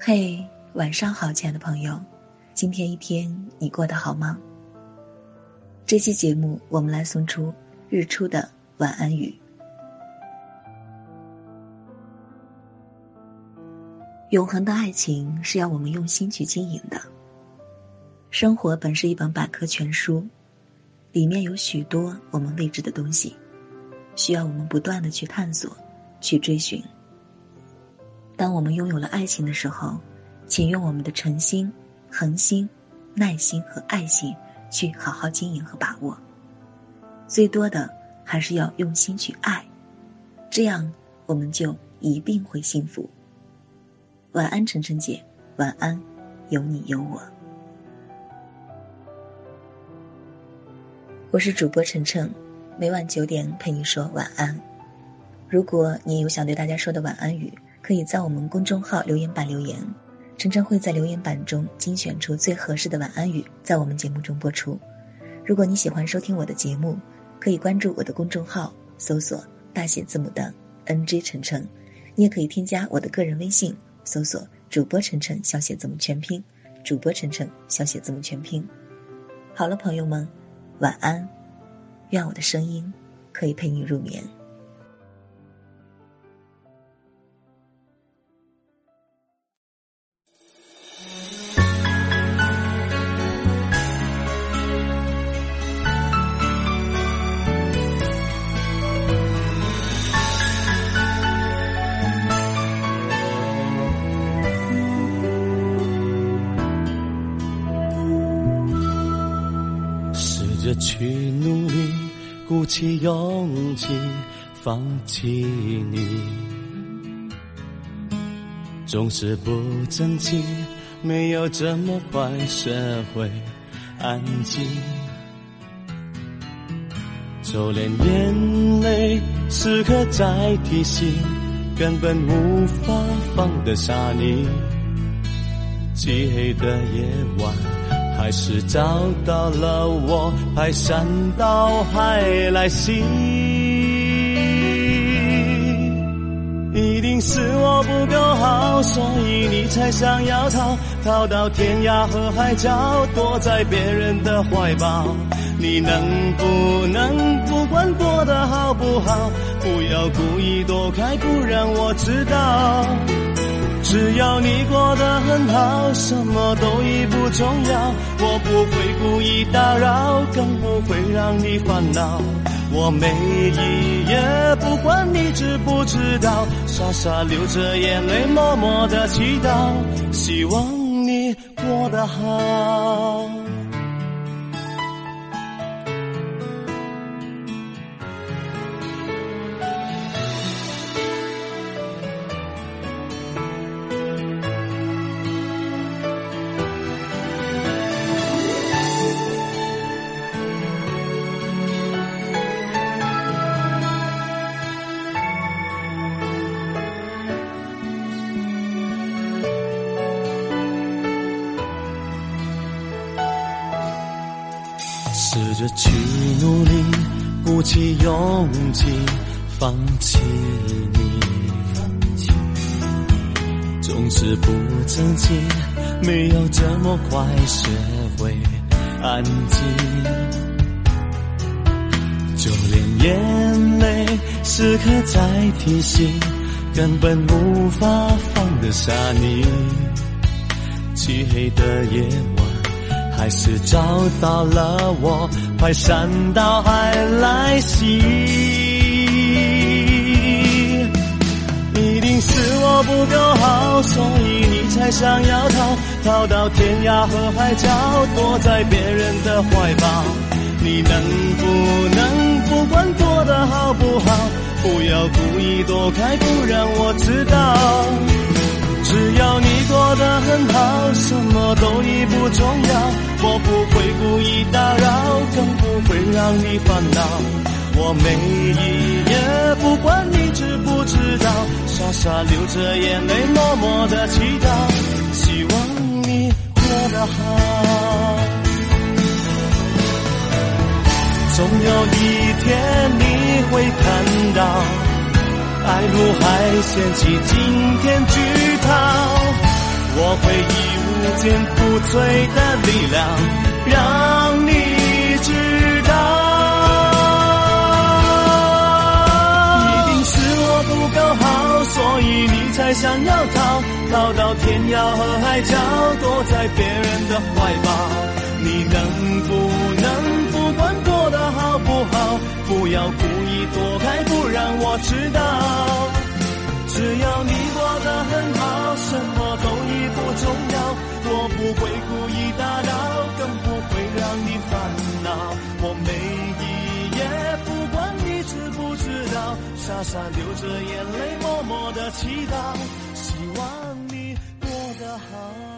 嘿，晚上好，亲爱的朋友，今天一天你过得好吗？这期节目我们来送出日出的晚安语。永恒的爱情是要我们用心去经营的。生活本是一本百科全书，里面有许多我们未知的东西，需要我们不断的去探索、去追寻。当我们拥有了爱情的时候，请用我们的诚心、恒心、耐心和爱心去好好经营和把握。最多的还是要用心去爱，这样我们就一定会幸福。晚安，晨晨姐，晚安，有你有我。我是主播晨晨，每晚九点陪你说晚安。如果你有想对大家说的晚安语。可以在我们公众号留言板留言，晨晨会在留言板中精选出最合适的晚安语，在我们节目中播出。如果你喜欢收听我的节目，可以关注我的公众号，搜索大写字母的 NG 晨晨。你也可以添加我的个人微信，搜索主播晨晨小写字母全拼，主播晨晨小写字母全拼。好了，朋友们，晚安，愿我的声音可以陪你入眠。去努力，鼓起勇气，放弃你，总是不争气，没有这么快学会安静，就连眼泪时刻在提醒，根本无法放得下你，漆黑的夜晚。还是找到了我，排山倒海来袭。一定是我不够好，所以你才想要逃，逃到天涯和海角，躲在别人的怀抱。你能不能不管过得好不好，不要故意躲开，不让我知道。只要你过得很好，什么都已不重要。我不会故意打扰，更不会让你烦恼。我每一夜不管你知不知道，傻傻流着眼泪，默默的祈祷，希望你过得好。试着去努力，鼓起勇气，放弃你。总是不争气，没有这么快学会安静。就连眼泪时刻在提醒，根本无法放得下你。漆黑的夜晚。还是找到了我，排山倒海来袭。一定是我不够好，所以你才想要逃，逃到天涯和海角，躲在别人的怀抱。你能不能不管过得好不好，不要故意躲开，不让我知道。只要你过得很好，什么都已不重要。我不会故意打扰，更不会让你烦恼。我每一夜不管你知不知道，傻傻流着眼泪，默默的祈祷，希望你过得好。总有一天你会看到。爱如海掀起惊天巨涛，我会以无坚不摧的力量，让你知道。一定是我不够好，所以你才想要逃，逃到天涯和海角，躲在别人的怀抱。你能不能不管过得好不好，不要故意躲开，不让我知道。只要你过得很好，什么重要。我不会故意打扰，更不会让你烦恼。我每一夜不管你知不知道，傻傻流着眼泪，默默的祈祷，希望你过得好。